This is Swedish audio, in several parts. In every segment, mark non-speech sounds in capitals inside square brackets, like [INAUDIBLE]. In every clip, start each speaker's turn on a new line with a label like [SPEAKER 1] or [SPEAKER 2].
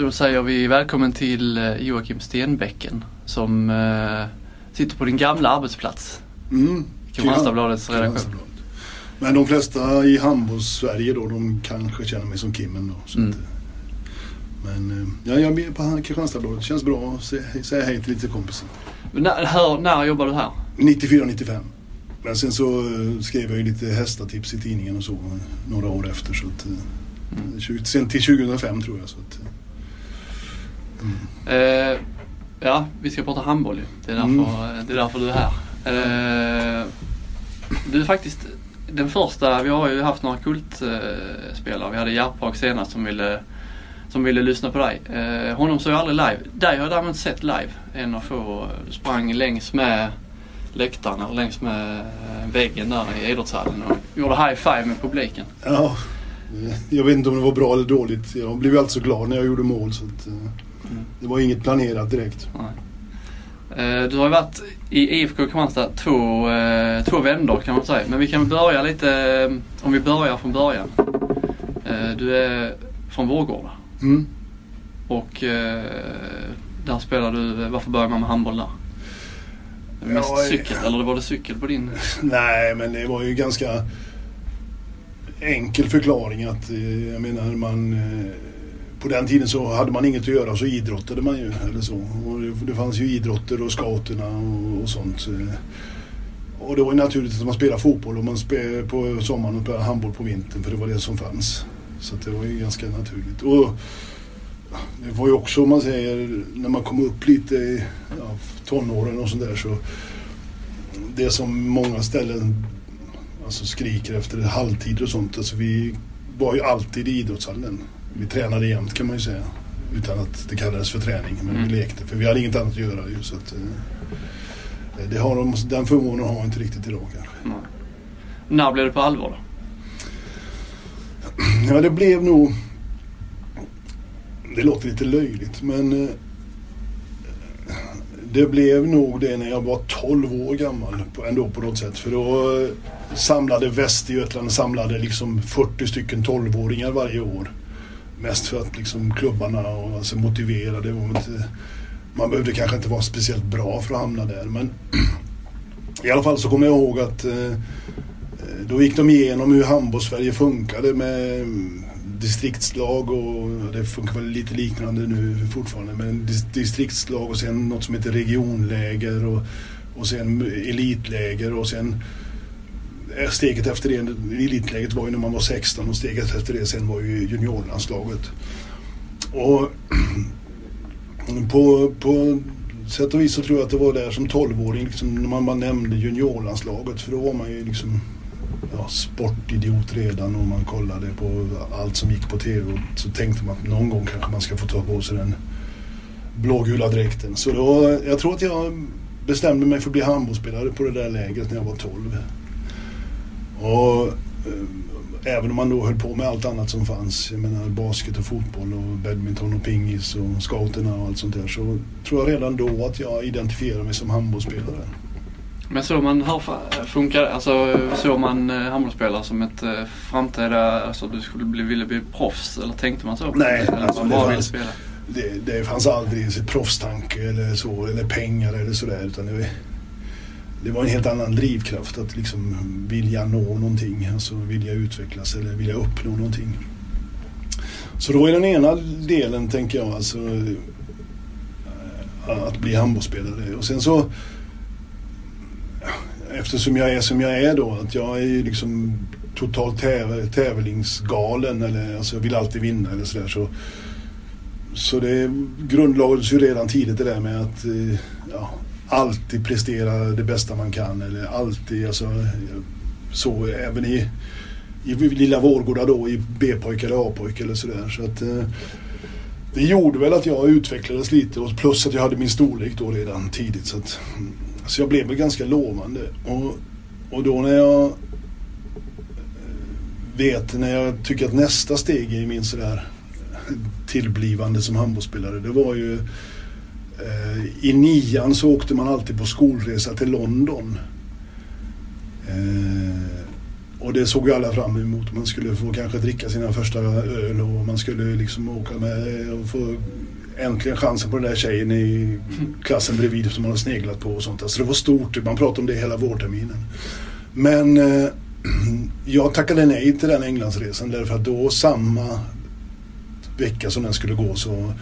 [SPEAKER 1] Då säger vi välkommen till eh, Joakim Stenbäcken som eh, sitter på din gamla arbetsplats.
[SPEAKER 2] Mm.
[SPEAKER 1] Kristianstadsbladets redaktion.
[SPEAKER 2] Men de flesta i handbolls-Sverige då, de kanske känner mig som Kimmen då.
[SPEAKER 1] Mm.
[SPEAKER 2] att, eh, men eh, ja, jag är på Kristianstadsbladet. Känns bra att säga, säga hej till lite kompisar.
[SPEAKER 1] När, hör, när jobbar du här?
[SPEAKER 2] 94-95. Men sen så skrev jag ju lite hästatips i tidningen och så några år efter. Så att,
[SPEAKER 1] Mm.
[SPEAKER 2] tju- Sen till 2005 tror jag. Så att, mm.
[SPEAKER 1] Eh, ja, vi ska prata handboll ju. Det är därför,
[SPEAKER 2] Mm.
[SPEAKER 1] det är därför du är här. Eh, du är faktiskt den första, vi har ju haft några kultspelare. Vi hade Järpak senast som ville, som ville lyssna på dig. Eh, honom såg jag aldrig live. Dig har jag däremot sett live. En av få. Du sprang längs med läktaren eller längs med eh, väggen där i idrottshallen och gjorde high five med publiken.
[SPEAKER 2] Ja, jag vet inte om det var bra eller dåligt. Jag blev ju alltid så glad när jag gjorde mål. Så att, eh,
[SPEAKER 1] Mm.
[SPEAKER 2] det var inget planerat direkt.
[SPEAKER 1] Nej. Eh, Du har ju varit i IFK Kristianstad två, eh, två vändor kan man säga. Men vi kan börja lite, eh, om vi börjar från början. Du är från Vårgårda
[SPEAKER 2] Mm.
[SPEAKER 1] och där spelar du, varför börjar man med handboll där? Mest
[SPEAKER 2] Ja,
[SPEAKER 1] cykel, eller var det cykel på din? [LAUGHS]
[SPEAKER 2] Nej, men det var ju ganska enkel förklaring att jag menar man på den tiden så hade man inget att göra så idrottade man ju eller så. Och det, fanns ju idrotter och scouterna och, och sånt. Eh, och det var ju naturligt att man spelade fotboll och man spelade på sommaren och spelade handboll på vintern för det var det som fanns. Så att det var ju ganska naturligt. Och det var ju också om man säger när man kom upp lite i ja, tonåren och sådär. så det som många ställen alltså skriker efter halvtider och sånt. Alltså vi var ju alltid i idrottshallen. Vi tränade jämt kan man ju säga. Utan att det kallades för träning. Men
[SPEAKER 1] Mm.
[SPEAKER 2] vi lekte för vi hade inget annat att göra ju. Så att, eh, det har de, den förmånen har inte riktigt idag kanske.
[SPEAKER 1] Nej. När blev det på allvar då?
[SPEAKER 2] Ja, det blev nog... Det låter lite löjligt men eh, det blev nog det när jag var 12 år gammal ändå på något sätt. För då eh, samlade Västergötland samlade liksom 40 stycken 12-åringar varje år. Mest för att liksom klubbarna och alltså motivera. Det var inte, man behövde kanske inte vara speciellt bra för att hamna där men [CLEARS THROAT] i alla fall så kommer jag ihåg att eh, då gick de igenom hur handbolls-Sverige funkade med mm, distriktslag och det funkar väl lite liknande nu fortfarande. Men distriktslag och sen något som heter regionläger och, och sen elitläger och sen Eh, steget efter det, elitläget var ju när man var 16 och steget efter det sen var ju juniorlandslaget. Och [CLEARS THROAT] på, på sätt och vis så tror jag att det var där som 12-åring liksom, när man bara nämnde juniorlandslaget för då var man ju liksom ja, sportidiot redan och man kollade på allt som gick på TV och så tänkte man att någon gång kanske man ska få ta på sig den blågula dräkten. Så då, jag tror att jag bestämde mig för att bli handbollsspelare på det där lägret när jag var 12. Och eh, även om man då höll på med allt annat som fanns, jag menar basket och fotboll och badminton och pingis och scouterna och allt sånt där så tror jag redan då att jag identifierade mig som handbollsspelare.
[SPEAKER 1] Men såg man, fa- funkar? Alltså såg man eh, handbollsspelare som ett eh, framtida, alltså du skulle bli, ville bli proffs eller tänkte man så?
[SPEAKER 2] Nej,
[SPEAKER 1] Eller
[SPEAKER 2] alltså,
[SPEAKER 1] man bara ville
[SPEAKER 2] fanns-
[SPEAKER 1] spela?
[SPEAKER 2] det, det fanns aldrig proffstanke eller så, eller pengar eller sådär. Utan det, det var en helt annan drivkraft att liksom eh, vilja nå någonting. Alltså vilja utvecklas eller vilja uppnå någonting. Så då är den ena delen, tänker jag, alltså eh, att bli handbollsspelare. Och sen så eftersom jag är som jag är då, att jag är ju liksom totalt täv tävlingsgalen eller alltså jag vill alltid vinna eller sådär så så det grundlades ju redan tidigt det där med att eh, ja, alltid prestera det bästa man kan eller alltid alltså så även i, i lilla Vårgårda då i B-pojk eller A-pojk eller sådär. Så att eh, det gjorde väl att jag utvecklades lite och plus att jag hade min storlek då redan tidigt. Så, att, så jag blev väl ganska lovande. Och, och då när jag eh, vet, när jag tycker att nästa steg i min sådär tillblivande som handbollsspelare, det var ju Eh, i nian så åkte man alltid på skolresa till London. Eh, och det såg ju alla fram emot. Man skulle få kanske dricka sina första öl och man skulle liksom åka med och få äntligen chansen på den där tjejen i klassen bredvid som man har sneglat på och sånt. Alltså det var stort. Man pratade om det hela vårterminen. Men eh, [CLEARS THROAT] jag tackade nej till den Englandsresan därför att då samma vecka som den skulle gå så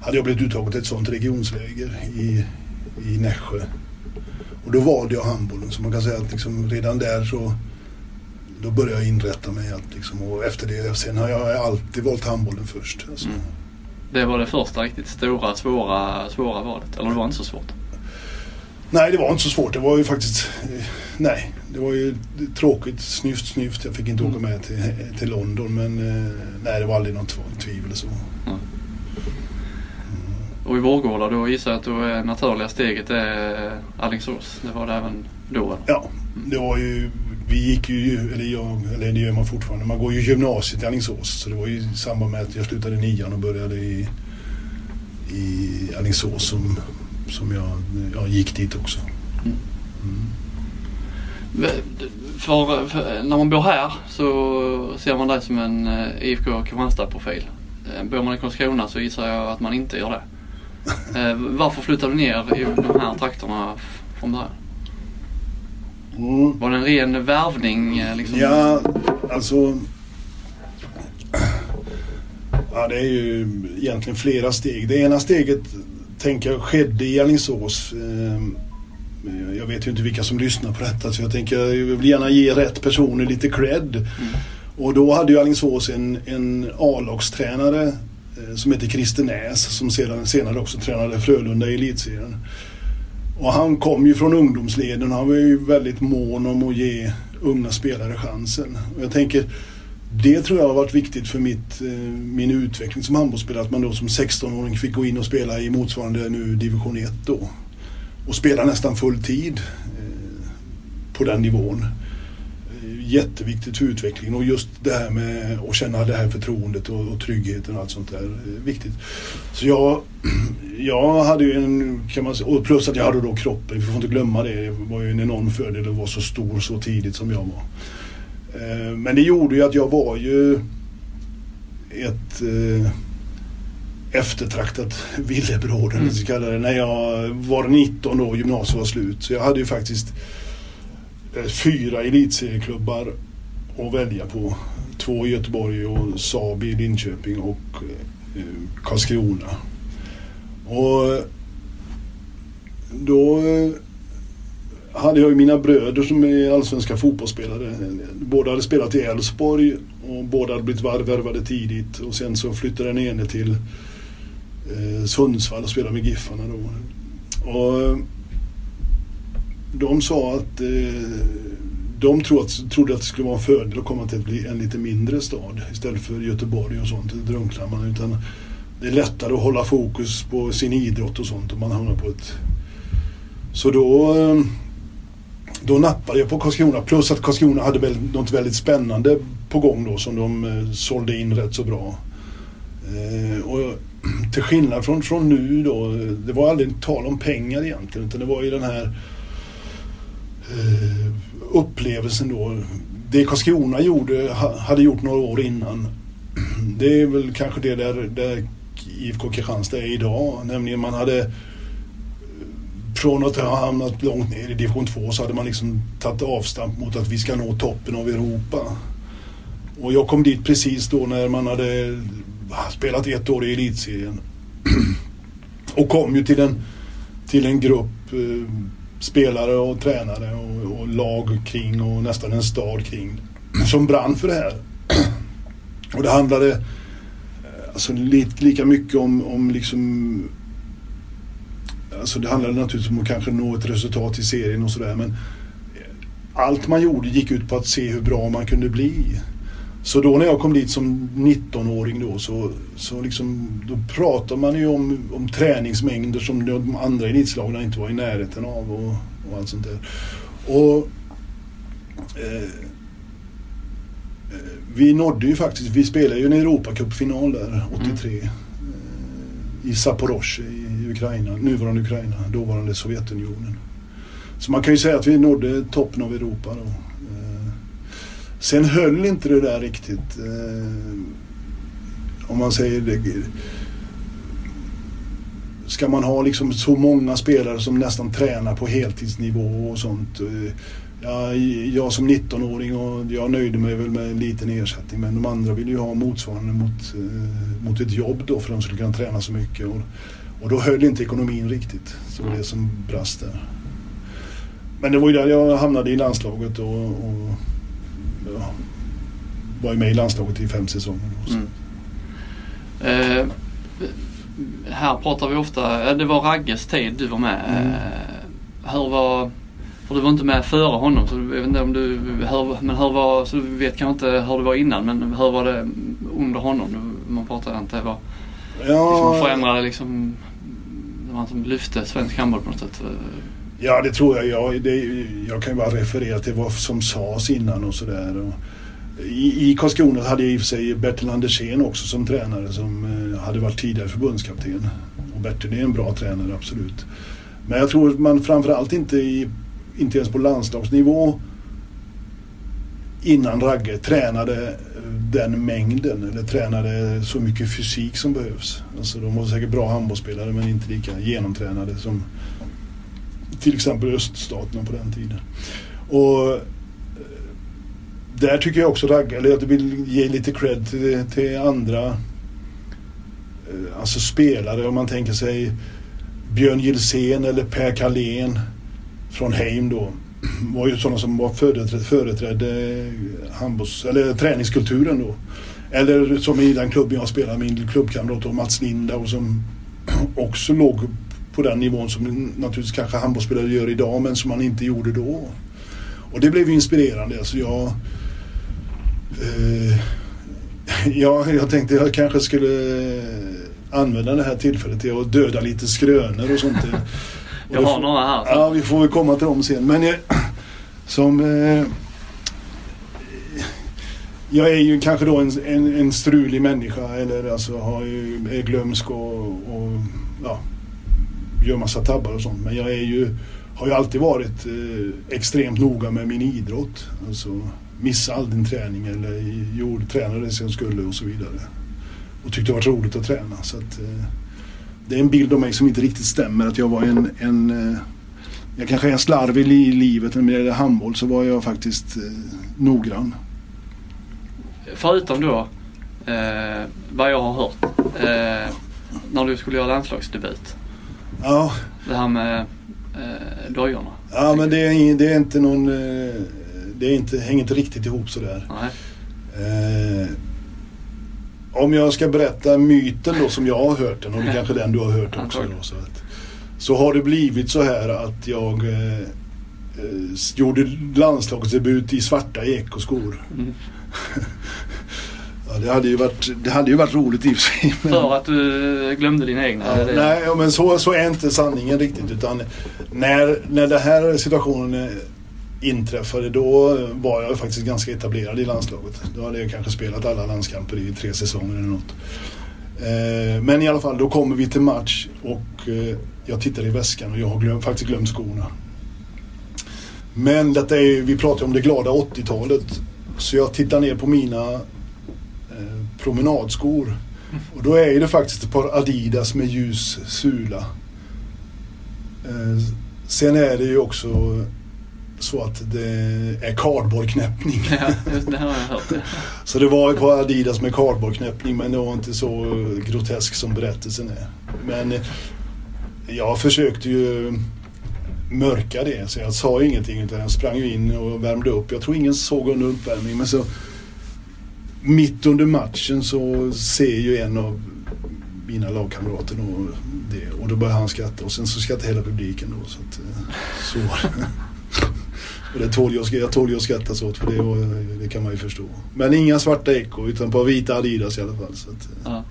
[SPEAKER 2] hade jag blivit uttagen till ett sånt regionsläger i, i Nässjö. Och då valde jag handbollen. Så man kan säga att liksom redan där så då började jag inrätta mig. Att liksom, och efter det, sen har jag alltid valt handbollen först. Alltså. Mm.
[SPEAKER 1] Det var det första riktigt stora, svåra, svåra valet? Eller det var inte så svårt?
[SPEAKER 2] Nej, det var inte så svårt. Det var ju faktiskt... Nej, det var ju tråkigt. Snyft, snyft. Jag fick inte mm. åka med till, till London men eh, nej, det var aldrig något tvivel så. Mm.
[SPEAKER 1] Och i Vårgårda då gissar jag att då är naturliga steget är Alingsås. Det var det även då?
[SPEAKER 2] Ja, det var ju vi gick ju, eller jag, eller det gör man fortfarande, man går ju gymnasiet i Alingsås. Så det var ju i samband med att jag slutade nian och började i, i Alingsås som, som jag, jag gick dit också. Mm.
[SPEAKER 1] Mm. För, för, när man bor här så ser man dig som en uh, IFK Kristianstad-profil. Uh, bor man i Karlskrona så gissar jag att man inte gör det. Uh, varför flyttade du ner i de här trakterna från början? Mm. Var det en ren värvning? Eh, liksom?
[SPEAKER 2] Ja, alltså... Ja, det är ju egentligen flera steg. Det ena steget tänker jag skedde i Alingsås. Ehm, jag vet ju inte vilka som lyssnar på detta så jag tänker jag vill gärna ge rätt personer lite cred. Mm. Och då hade ju Alingsås en, en A-lagstränare eh, Eh, som heter Christer Näs som sedan, senare också tränade Frölunda i elitserien. Och han kom ju från ungdomsleden och han var ju väldigt mån om att ge unga spelare chansen. Och jag tänker, det tror jag har varit viktigt för mitt, eh, min utveckling som handbollsspelare. Att man då som 16-åring fick gå in och spela i motsvarande nu division 1 då. Och spela nästan full tid eh, på den nivån jätteviktigt för utvecklingen och just det här med att känna det här förtroendet och, och tryggheten och allt sånt där är viktigt. Så jag, [CLEARS THROAT] jag hade ju en, kan man säga, och plus att jag hade då kroppen, vi får inte glömma det, det var ju en enorm fördel att vara så stor så tidigt som jag var. Eh, men det gjorde ju att jag var ju ett eh, eftertraktat [LAUGHS] villebråd, mm. när jag var 19 då och gymnasiet var slut. Så jag hade ju faktiskt Eh, fyra elitserieklubbar att välja på. Två i Göteborg och Saab i Linköping och eh, eh, Karlskrona. Och då hade jag ju mina bröder som är allsvenska fotbollsspelare. Båda hade spelat i Elfsborg och båda hade blivit värvade tidigt och sen så flyttade den ene till Sundsvall och spelade med Giffarna då. Och de sa att eh, de trodde att, trodde att det skulle vara en fördel att komma till att bli en lite mindre stad istället för Göteborg och sånt, det drunknar man. Utan det är lättare att hålla fokus på sin idrott och sånt om man hamnar på ett... Så då, eh, då nappade jag på Karlskrona. Plus att Karlskrona hade väl något väldigt spännande på gång då som de eh, sålde in rätt så bra. Eh, och till skillnad från, från nu då, det var aldrig tal om pengar egentligen utan det var ju den här eh, upplevelsen då. Det Karlskrona gjorde, hade gjort några år innan. [CLEARS THROAT] Det är väl kanske det där, där IFK Kristianstad är idag. Nämligen man hade från att ha hamnat långt ner i division 2 så hade man liksom tagit avstamp mot att vi ska nå toppen av Europa. Och jag kom dit precis då när man hade ah, spelat ett år i elitserien. [CLEARS THROAT] Och kom ju till en, till en grupp eh, spelare och tränare och, och, lag kring och nästan en stad kring som brann för det här. Och det handlade eh, alltså, lika, lika mycket om, om liksom Alltså det handlade naturligtvis om att kanske nå ett resultat i serien och sådär men allt man gjorde gick ut på att se hur bra man kunde bli. Så då när jag kom dit som 19-åring då så, så liksom, då pratade man ju om, om träningsmängder som de andra elitslagen inte var i närheten av och, och allt sånt där. Och eh, eh vi nådde ju faktiskt, vi spelade ju en Europacupfinal där 83 mm. eh, i Zaporozhye i Ukraina, nuvarande Ukraina, dåvarande Sovjetunionen. Så man kan ju säga att vi nådde toppen av Europa då. Sen höll inte det där riktigt. Eh, om man säger det. Ska man ha liksom så många spelare som nästan tränar på heltidsnivå och sånt. Eh, ja, jag som 19-åring och jag nöjde mig väl med en liten ersättning men de andra ville ju ha motsvarande mot, eh, mot ett jobb då för de skulle kunna träna så mycket. Och, och då höll inte ekonomin riktigt. Så det var det som brast där. Men det var ju där jag hamnade i landslaget och, och var med i landslaget i fem säsonger. Mm.
[SPEAKER 1] Eh, här pratar vi ofta, det var Ragges tid du var med. Mm. Eh, hur var, för du var inte med före honom så jag vet inte om du, hur, men hur var, så du vet kanske inte hur det var innan men hur var det under honom? Man pratar inte var, ja, liksom förändrade liksom, man som lyfte svensk handboll på något sätt.
[SPEAKER 2] Ja det tror jag. Jag, det, jag kan ju bara referera till vad som sades innan och sådär. I, I Karlskrona hade jag i och för sig Bertil Andersén också som tränare som eh, hade varit tidigare förbundskapten. Och Bertil är en bra tränare, absolut. Men jag tror man framförallt inte, i, inte ens på landslagsnivå innan Ragge tränade den mängden eller tränade så mycket fysik som behövs. Alltså de var säkert bra handbollsspelare men inte lika genomtränade som till exempel öststaterna på den tiden. Och eh, där tycker jag också Ragge, eller jag vill ge lite cred till, till andra eh, alltså spelare om man tänker sig Björn Gilsén eller Per Kalén från Heim då [CLEARS THROAT] var ju sådana som var företrädde, företrädde eh, handbolls, eller träningskulturen då. Eller som i den klubben jag spelar, min klubbkamrat Mats Linda och som [CLEARS THROAT] också låg på den nivån som naturligtvis kanske handbollsspelare gör idag men som man inte gjorde då. Och det blev inspirerande. Alltså jag, eh, [LAUGHS] ja, jag tänkte jag kanske skulle använda det här tillfället till att döda lite skrönor och sånt. [LAUGHS]
[SPEAKER 1] jag har några här.
[SPEAKER 2] Ja, vi får väl komma till dem sen. Men jag, [CLEARS THROAT] som... Eh, jag är ju kanske då en, en, en strulig människa eller alltså har ju, är glömsk och, och ja, gör massa tabbar och sånt. Men jag är ju, har ju alltid varit eh, extremt noga med min idrott. Alltså missa aldrig din träning eller gjorde, tränade som jag skulle och så vidare. Och tyckte det var roligt att träna. Så att, eh, det är en bild av mig som inte riktigt stämmer. Att jag var en, en eh, jag kanske är en slarvig i livet men när det gäller handboll så var jag faktiskt eh, noggrann.
[SPEAKER 1] Förutom då eh, vad jag har hört eh, när du skulle göra landslagsdebut.
[SPEAKER 2] Ja.
[SPEAKER 1] Det här med eh, dojorna.
[SPEAKER 2] Ja men det är, det är inte någon... Eh, det är inte, hänger inte riktigt ihop sådär.
[SPEAKER 1] Nej.
[SPEAKER 2] Eh, om jag ska berätta myten då som jag har hört den och det är kanske den du har hört också. Då, så, att, så har det blivit så här att jag eh, eh gjorde landslagsdebut i svarta ekoskor. Mm. [LAUGHS] Det, hade ju varit, det hade ju varit roligt i och för sig.
[SPEAKER 1] För att du glömde dina egna?
[SPEAKER 2] Ja, nej, men så, så är inte sanningen riktigt. Utan när, när den här situationen inträffade då var jag faktiskt ganska etablerad i landslaget. Då hade jag kanske spelat alla landskamper i tre säsonger eller något. Eh, men i alla fall, då kommer vi till match och eh, jag tittar i väskan och jag har glöm, faktiskt glömt skorna. Men detta är, vi pratar om det glada 80-talet. Så jag tittar ner på mina promenadskor. Och då är det faktiskt ett par Adidas med ljus sula. Eh, sen är det ju också så att det är kardborrknäppning.
[SPEAKER 1] Ja, det har jag hört.
[SPEAKER 2] Så det var ett par Adidas med kardborrknäppning men det var inte så grotesk som berättelsen är. Men jag försökte ju mörka det så jag sa ingenting utan jag sprang in och värmde upp. Jag tror ingen såg under uppvärmningen men så mitt under matchen så ser ju en av mina lagkamrater då det och då börjar han skratta och sen så skrattar hela publiken då. Så, att, eh, så [LAUGHS] Och det tål jag, jag tål ju att skrattas åt för det, och det kan man ju förstå. Men inga svarta eko utan på vita Adidas i alla fall. Så att, eh.
[SPEAKER 1] ja.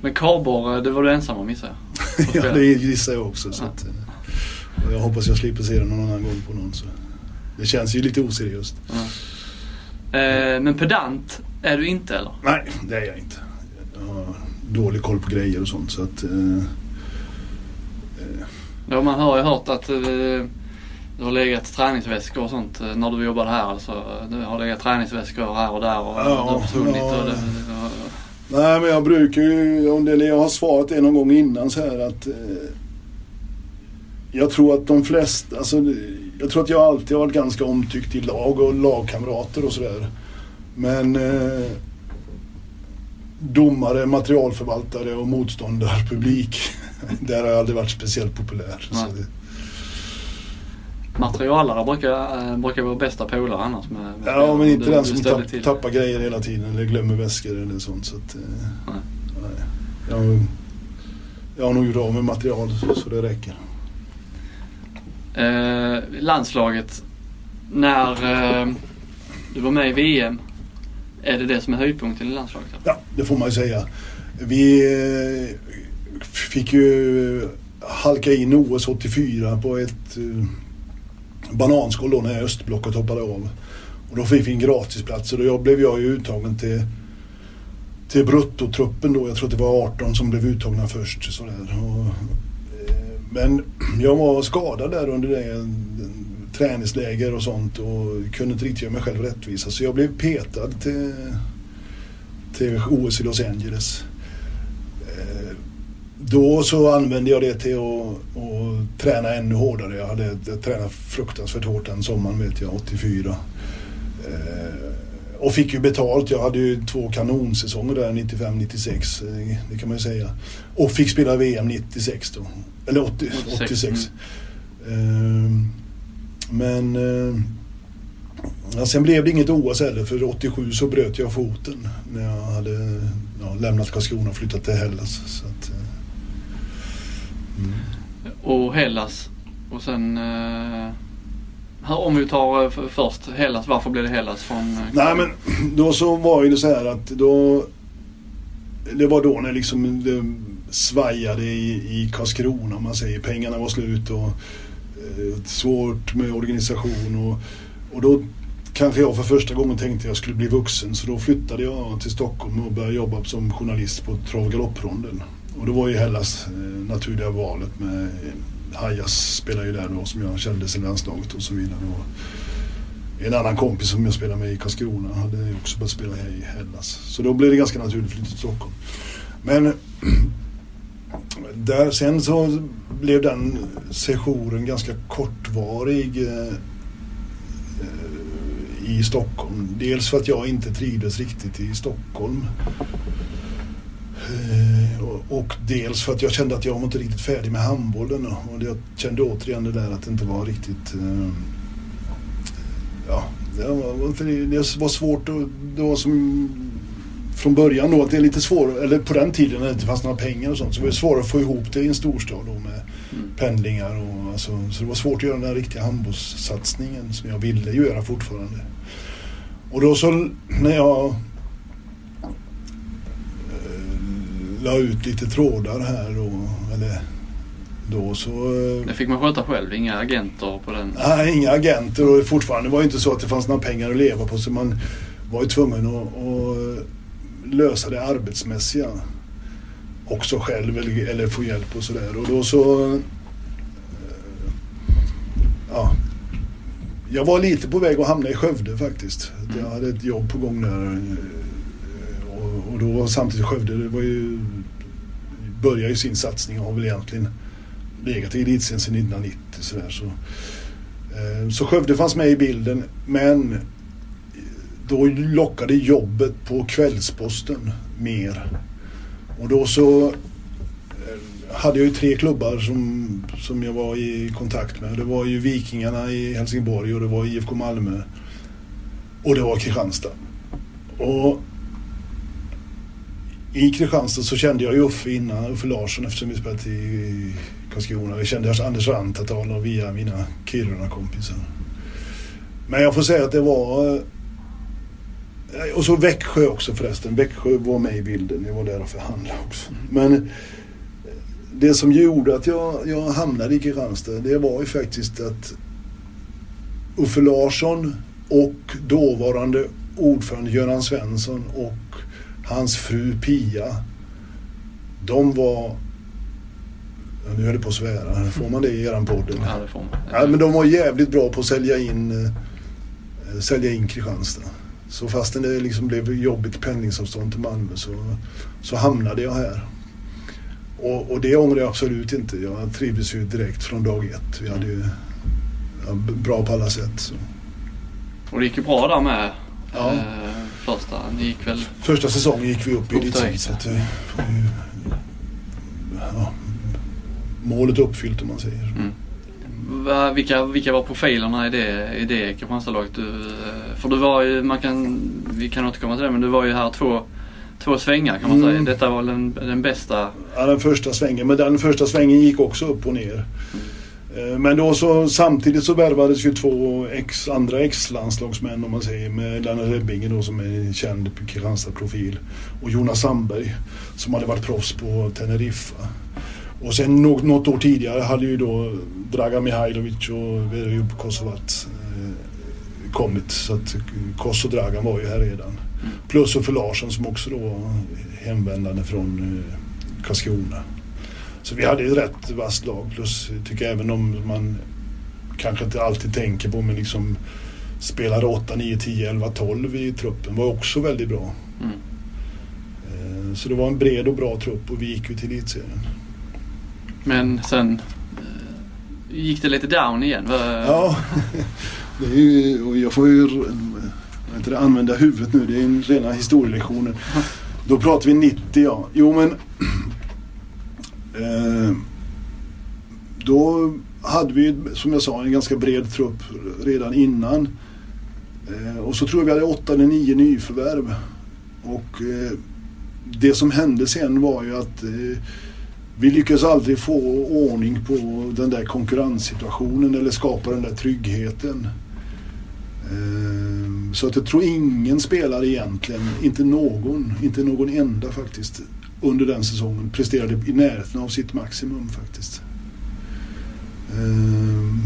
[SPEAKER 1] Men kardborre, det var du ensam om gissar
[SPEAKER 2] jag? [LAUGHS] ja det gissar jag också. Så att, eh, och jag hoppas jag slipper se det någon annan gång på någon. Så. Det känns ju lite oseriöst.
[SPEAKER 1] Ja. Eh, men pedant är du inte eller?
[SPEAKER 2] Nej, det är jag inte. Jag har dålig koll på grejer och sånt så att... Eh,
[SPEAKER 1] eh. Ja, man har ju hört att eh, det har legat träningsväskor och sånt när du jobbade här alltså. Det har legat träningsväskor här och där och
[SPEAKER 2] Ja,
[SPEAKER 1] det har försvunnit.
[SPEAKER 2] ja.
[SPEAKER 1] Och det, och,
[SPEAKER 2] Nej, men jag brukar ju, om det, jag har svarat det någon gång innan så här att eh, jag tror att de flesta, alltså jag tror att jag alltid har varit ganska omtyckt i lag och lagkamrater och sådär. Men eh, domare, materialförvaltare och motståndarpublik, [LAUGHS] där har jag aldrig varit speciellt populär. Det,
[SPEAKER 1] materialare brukar, äh, brukar vara bästa polare annars. Med, med
[SPEAKER 2] ja, men inte
[SPEAKER 1] du-
[SPEAKER 2] den som tapp, tappar grejer hela tiden eller glömmer väskor eller sånt. Så att, eh,
[SPEAKER 1] Nej.
[SPEAKER 2] nej. Jag, jag har nog gjort av med material så, så det räcker.
[SPEAKER 1] Eh, landslaget, när eh, du var med i VM, är det det som är höjdpunkten i landslaget?
[SPEAKER 2] Ja, det får man ju säga. Vi eh, fick ju halka in OS 84 på ett eh, bananskal då när östblocket hoppade av. Och då fick vi en gratisplats och då blev jag ju uttagen till, till bruttotruppen då. Jag tror att det var 18 som blev uttagna först. Sådär. Och, men jag var skadad där under det träningsläger och sånt och kunde inte riktigt göra mig själv rättvisa. Så jag blev petad till, till OS i Los Angeles. Eh, då så använde jag det till att, att träna ännu hårdare. Jag hade jag tränat fruktansvärt hårt den sommaren vet jag, 84. Och fick ju betalt. Jag hade ju två kanonsäsonger där 95-96. eh, Det kan man ju säga. Och fick spela VM 96 då. Eller 80, 86. Eh, Men eh, ja, sen blev det inget OS heller för 87 så bröt jag foten när jag hade ja, lämnat Karlskrona och flyttat till Hellas. Så att, eh, mm.
[SPEAKER 1] Och Hellas och sen eh, om vi tar eh, först Hellas, varför blev det Hellas från eh,
[SPEAKER 2] Nej men [CLEARS THROAT] då så var ju det så här att då Det var då när liksom det svajade i, i Karlskrona om man säger. Pengarna var slut och eh, svårt med organisation och, och då kanske jag för första gången tänkte jag skulle bli vuxen så då flyttade jag till Stockholm och började jobba som journalist på trav och galoppronden. Och det var ju Hellas eh, naturliga valet med eh, Hajas spelar ju där då som jag kände sedan landslaget och så vidare. Och, en annan kompis som jag spelade med i Karlskrona hade också börjat spela här i Hellas. Så då blev det ganska naturligt att flytta till Stockholm. Men [CLEARS THROAT] där, sen så blev den sessionen ganska kortvarig eh, i Stockholm. Dels för att jag inte trivdes riktigt i Stockholm. Eh, och, och dels för att jag kände att jag var inte riktigt färdig med handbollen. Och jag kände återigen det där att det inte var riktigt eh, ja, det var, svårt att, det var som från början då att det är lite svårare, eller på den tiden när det inte fanns några pengar och sånt så var det svårare att få ihop det i en storstad då med
[SPEAKER 1] Mm.
[SPEAKER 2] pendlingar och alltså, så det var svårt att göra den där riktiga handbollssatsningen som jag ville göra fortfarande. Och då så när jag eh, la ut lite trådar här då, eller då så eh,
[SPEAKER 1] Det fick man sköta själv, inga agenter på den.
[SPEAKER 2] Nej, inga agenter och fortfarande var det inte så att det fanns några pengar att leva på så man var ju tvungen att, att lösa det arbetsmässiga också själv eller, eller få hjälp och sådär. Och då så... eh, Ja. Jag var lite på väg att hamna i Skövde faktiskt. Jag hade ett jobb på gång där. Och, då var samtidigt Skövde, det var ju... Började ju sin satsning och har väl egentligen legat i elitserien sedan 1990. Så, där, så. Eh, så Skövde fanns med i bilden men eh, då lockade jobbet på Kvällsposten mer. Och då så eh, hade jag ju tre klubbar som, som jag var i kontakt med. Det var ju Vikingarna i Helsingborg och det var IFK Malmö. Och det var Kristianstad. Och i Kristianstad så kände jag ju Uffe innan, Uffe Larsson eftersom vi spelat i Karlskrona. Jag kände Anders Rantatal och via mina Kiruna-kompisar. Men jag får säga att det var... Eh, och så Växjö också förresten. Växjö var med i bilden. Jag var där och förhandlade också. Men eh, det som gjorde att jag, jag hamnade i Kristianstad det var ju faktiskt att Uffe Larsson och dåvarande ordförande Göran Svensson och hans fru Pia de var Ja, nu höll jag på att svära. Får man det i eran podd? eller?
[SPEAKER 1] Ja, det får man.
[SPEAKER 2] Ja, men de var jävligt bra på att sälja in, eh, sälja in Kristianstad. Så fastän det liksom blev jobbigt pendlingsavstånd till Malmö så, så hamnade jag här. Och, och det ångrar jag absolut inte. Jag trivdes ju direkt från dag ett. Vi hade ju ja, bra på alla sätt. Så.
[SPEAKER 1] Och det gick ju bra där med.
[SPEAKER 2] Ja.
[SPEAKER 1] Eh, första. Ni gick väl...
[SPEAKER 2] Första säsongen gick vi upp i
[SPEAKER 1] direkt.
[SPEAKER 2] Så att, eh, ja, målet uppfyllt om man säger.
[SPEAKER 1] Mm. Va- Vilka, vilka var profilerna i det, i det Kristianstadlaget? Du, eh, För du var ju, man kan, vi kan återkomma till det, men du var ju här två, två svängar kan man
[SPEAKER 2] Mm.
[SPEAKER 1] säga. Detta var den, den bästa.
[SPEAKER 2] Ja, den första svängen. Men den första svängen gick också upp och ner. Eh, Eh, men då så, samtidigt så värvades ju två ex, andra ex-landslagsmän om man säger med Lennart Rebbinge då som är en känd Kristianstad-profil och Jonas Sandberg som hade varit proffs på Teneriffa. Och sen något, något år tidigare hade ju då Dragan Mihailovic och Verojub Kosovat eh, kommit så att Kos och Dragan var ju här redan. Plus Uffe för Larsson som också då var hemvändande från eh, Karlskrona. Så vi hade ett rätt vasst lag. Plus jag tycker även om man kanske inte alltid tänker på men liksom spelade 8, 9, 10, 11, 12 i truppen var också väldigt bra.
[SPEAKER 1] Mm.
[SPEAKER 2] Eh, Så det var en bred och bra trupp och vi gick ju till elitserien.
[SPEAKER 1] Men sen eh, gick det lite down igen.
[SPEAKER 2] Ja, [LAUGHS] det är ju, och jag får ju heter det, använda huvudet nu. Det är en rena historielektioner. Då pratar vi 90 ja. Jo men Eh, då hade vi som jag sa en ganska bred trupp redan innan. Eh, och så tror jag vi hade åtta eller nio nyförvärv. Och eh, det som hände sen var ju att eh, vi lyckades aldrig få ordning på den där konkurrenssituationen eller skapa den där tryggheten. Eh, så att jag tror ingen spelare egentligen, inte någon, inte någon enda faktiskt, under den säsongen presterade i närheten av sitt maximum faktiskt. Ehm,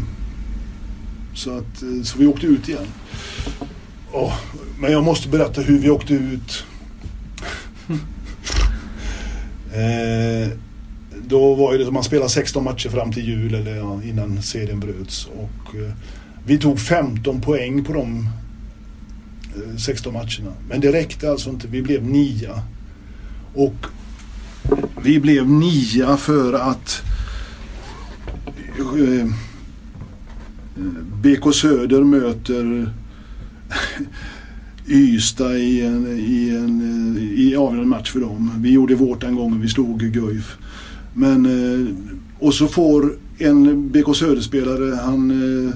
[SPEAKER 2] Så att eh, så vi åkte ut igen. Åh, men jag måste berätta hur vi åkte ut. [LAUGHS] Eh, då var ju det som man spelade 16 matcher fram till jul eller ja, innan serien bröts. Och, eh, vi tog 15 poäng på de eh, 16 matcherna. Men det räckte alltså inte. Vi blev nia. Och vi blev nia för att eh, BK Söder möter Ystad i en, i en i avgörande match för dem. Vi gjorde vårt den gången, vi slog Guif. Men, eh, och så får en BK Söder-spelare, han eh,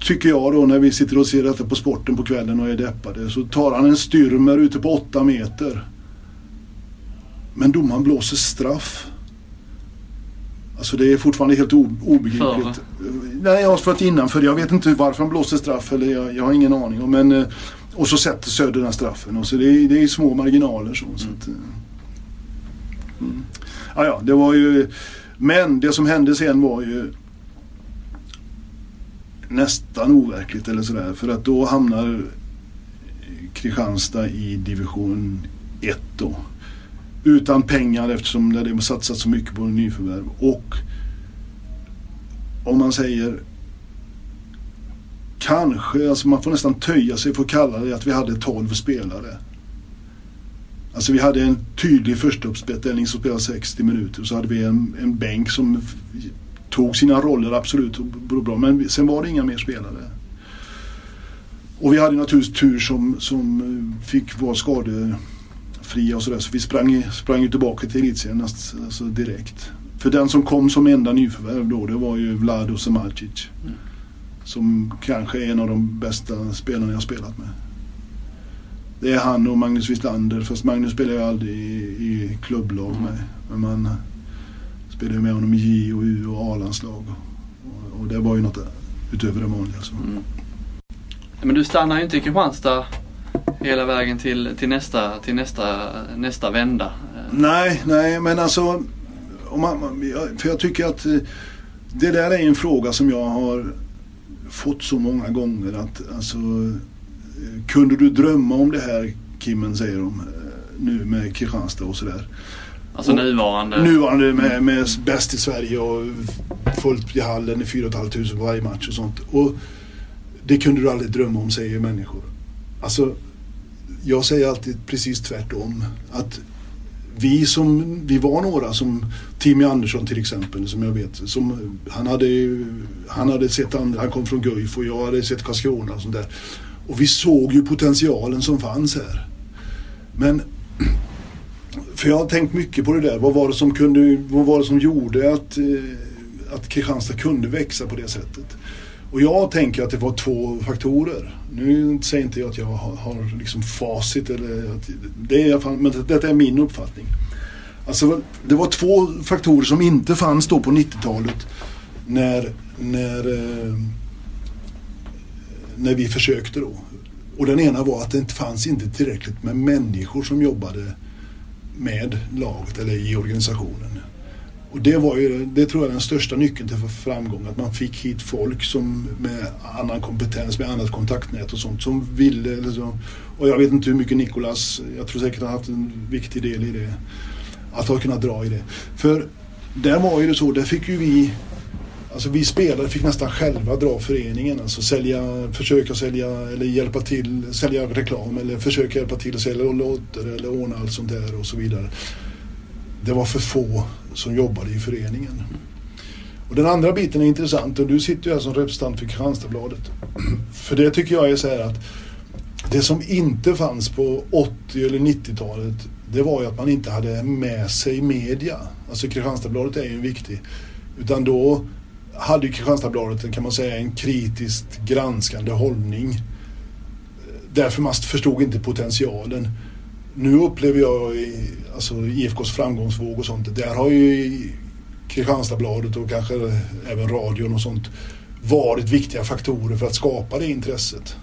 [SPEAKER 2] tycker jag då när vi sitter och ser detta på sporten på kvällen och är deppade, så tar han en styrmer ute på åtta meter. Men domaren blåser straff. Alltså det är fortfarande helt obegripligt.
[SPEAKER 1] För?
[SPEAKER 2] Nej, jag har fått innanför. Jag vet inte varför han blåser straff eller jag, jag har ingen aning. om, Men, eh, och så sätter Söder den straffen. Och så det, är, det är små marginaler. Så, så att, eh, mm. ja, ja, det var ju... Men det som hände sen var ju nästan overkligt eller sådär. För att då hamnar Kristianstad i division 1 då. Utan pengar eftersom det har satsat så mycket på nyförvärv. Och om man säger kanske, alltså man får nästan töja sig för att kalla det att vi hade 12 spelare. Alltså vi hade en tydlig förstauppställning som spelade 60 minuter. Så hade vi en, en bänk som tog sina roller absolut och bra. Men sen var det inga mer spelare. Och vi hade naturligtvis tur som, som eh, fick vara fria och sådär. Så vi sprang, sprang ju tillbaka till elitserien alltså direkt. För den som kom som enda nyförvärv då, det var ju Vlado Semacic.
[SPEAKER 1] Mm.
[SPEAKER 2] Som kanske är en av de bästa spelarna jag spelat med. Det är han och Magnus Wislander. Fast Magnus spelar jag aldrig i, i klubblag med. Men man spelade ju med honom i J och U och A-landslag. Och, och det var ju något utöver det vanliga. Så.
[SPEAKER 1] Mm. Men du stannar ju inte i Kristianstad hela vägen till, till, nästa, till nästa, nästa vända.
[SPEAKER 2] Nej, nej men alltså. Om man, för jag tycker att eh, det där är en fråga som jag har fått så många gånger. att alltså, eh, Kunde du drömma om det här Kimmen säger de eh, nu med Kristianstad och sådär.
[SPEAKER 1] Alltså
[SPEAKER 2] Och-
[SPEAKER 1] nuvarande?
[SPEAKER 2] Nuvarande med, med bäst i Sverige och fullt i hallen i 4 500 på varje match och sånt. Och det kunde du aldrig drömma om säger människor. Alltså, jag säger alltid precis tvärtom. Att vi som, vi var några som Timmy Andersson till exempel som jag vet. Som, han, hade, han hade sett andra, han kom från Guif och jag hade sett Karlskrona och sånt där. Och vi såg ju potentialen som fanns här. Men för jag har tänkt mycket på det där. Vad var det som, kunde, vad var det som gjorde att, eh, att Kristianstad kunde växa på det sättet? Och jag tänker att det var två faktorer. Nu säger inte jag att jag har, har liksom facit eller att, det är, i alla fall- men detta är min uppfattning. Alltså, det var två faktorer som inte fanns då på 90-talet när, när, eh, när vi försökte då. Och den ena var att det inte fanns inte tillräckligt med människor som jobbade med laget eller i organisationen. Och det var ju, det tror jag är den största nyckeln till framgång. Att man fick hit folk som med annan kompetens, med annat kontaktnät och sånt som ville. Liksom. Och jag vet inte hur mycket Nikolas, jag tror säkert han har haft en viktig del i det. Att ha kunnat dra i det. För där var ju det så, där fick ju vi Alltså vi spelare fick nästan själva dra föreningen. Alltså sälja, försöka sälja eller hjälpa till, sälja reklam eller försöka hjälpa till att sälja lotter eller ordna allt sånt där och så vidare. Det var för få som jobbade i föreningen. Och den andra biten är intressant och du sitter ju här som representant för Kristianstadsbladet. [CLEARS THROAT] För det tycker jag är så här att det som inte fanns på 80 eller 90-talet det var ju att man inte hade med sig media. Alltså Kristianstadsbladet är ju en viktig. Utan då hade ju Kristianstadsbladet kan man säga en kritiskt granskande hållning. Därför man förstod inte potentialen. Nu upplever jag alltså IFKs framgångsvåg och sånt. Där har ju Kristianstadsbladet och kanske även radion och sånt varit viktiga faktorer för att skapa det intresset.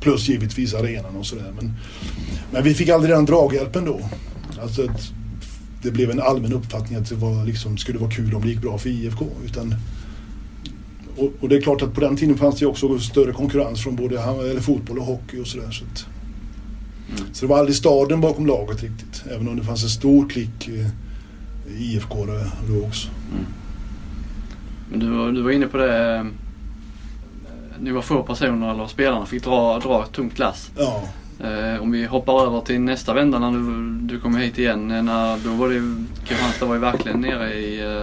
[SPEAKER 2] Plus givetvis arenan och sådär. Men, men vi fick aldrig den draghjälpen då. Alltså att det blev en allmän uppfattning att det var, liksom, skulle vara kul om det gick bra för IFK. Utan, och, och det är klart att på den tiden fanns det också större konkurrens från både eller fotboll och hockey och sådär. Så, att,
[SPEAKER 1] Mm.
[SPEAKER 2] så det var aldrig staden bakom laget riktigt. Även om det fanns en stor klick IFK då också.
[SPEAKER 1] Men du, var- du var inne på det. eh, Ni var få personer eller spelarna fick dra, dra ett tungt lass.
[SPEAKER 2] Ja,
[SPEAKER 1] Eh, om vi hoppar över till nästa vända när du, du kommer hit igen. eh, När, då var det Kristianstad var ju verkligen nere i, eh,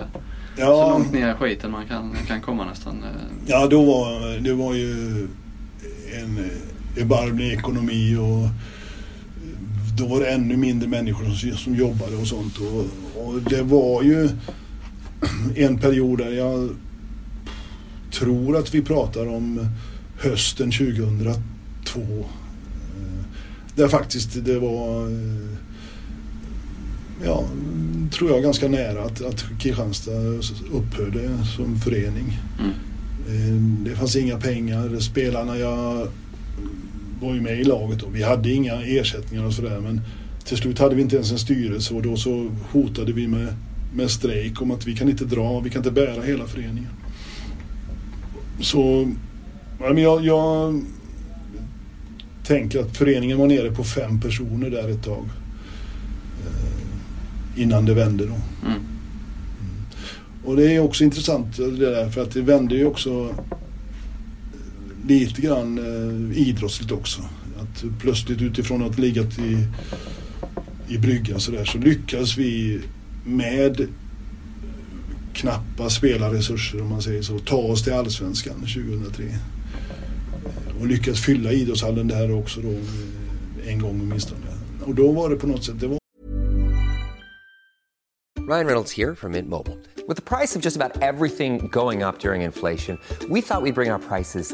[SPEAKER 1] så
[SPEAKER 2] ja,
[SPEAKER 1] långt ner i skiten man kan, kan komma nästan. eh.
[SPEAKER 2] ja då var det var ju en erbarmlig ekonomi och då var det ännu mindre människor som, som jobbade och sånt. Och, och det var ju [CLEARS THROAT] en period där jag tror att vi pratar om hösten 2002. eh, Där faktiskt det var, eh, ja, tror jag ganska nära att, att Kristianstad upphörde som förening.
[SPEAKER 1] Mm.
[SPEAKER 2] Eh, Det fanns inga pengar. Spelarna, jag var ju med i laget och vi hade inga ersättningar och sådär men till slut hade vi inte ens en styrelse och då så hotade vi med, med strejk om att vi kan inte dra, vi kan inte bära hela föreningen. Så men jag, jag tänker att föreningen var nere på fem personer där ett tag. Eh, Innan det vände då.
[SPEAKER 1] Mm.
[SPEAKER 2] Och det är också intressant det där för att det vände ju också lite grann eh, idrottsligt också. Att plötsligt utifrån att legat i, i bryggan så där så lyckades vi med knappa spelarresurser om man säger så ta oss till Allsvenskan 2003. Och lyckades fylla idrottshallen där också då eh, en gång åtminstone. Och då var det på något sätt, det var
[SPEAKER 3] Ryan Reynolds here from Mint Mobile. With the price of just about everything going up during inflation, we thought we'd bring our prices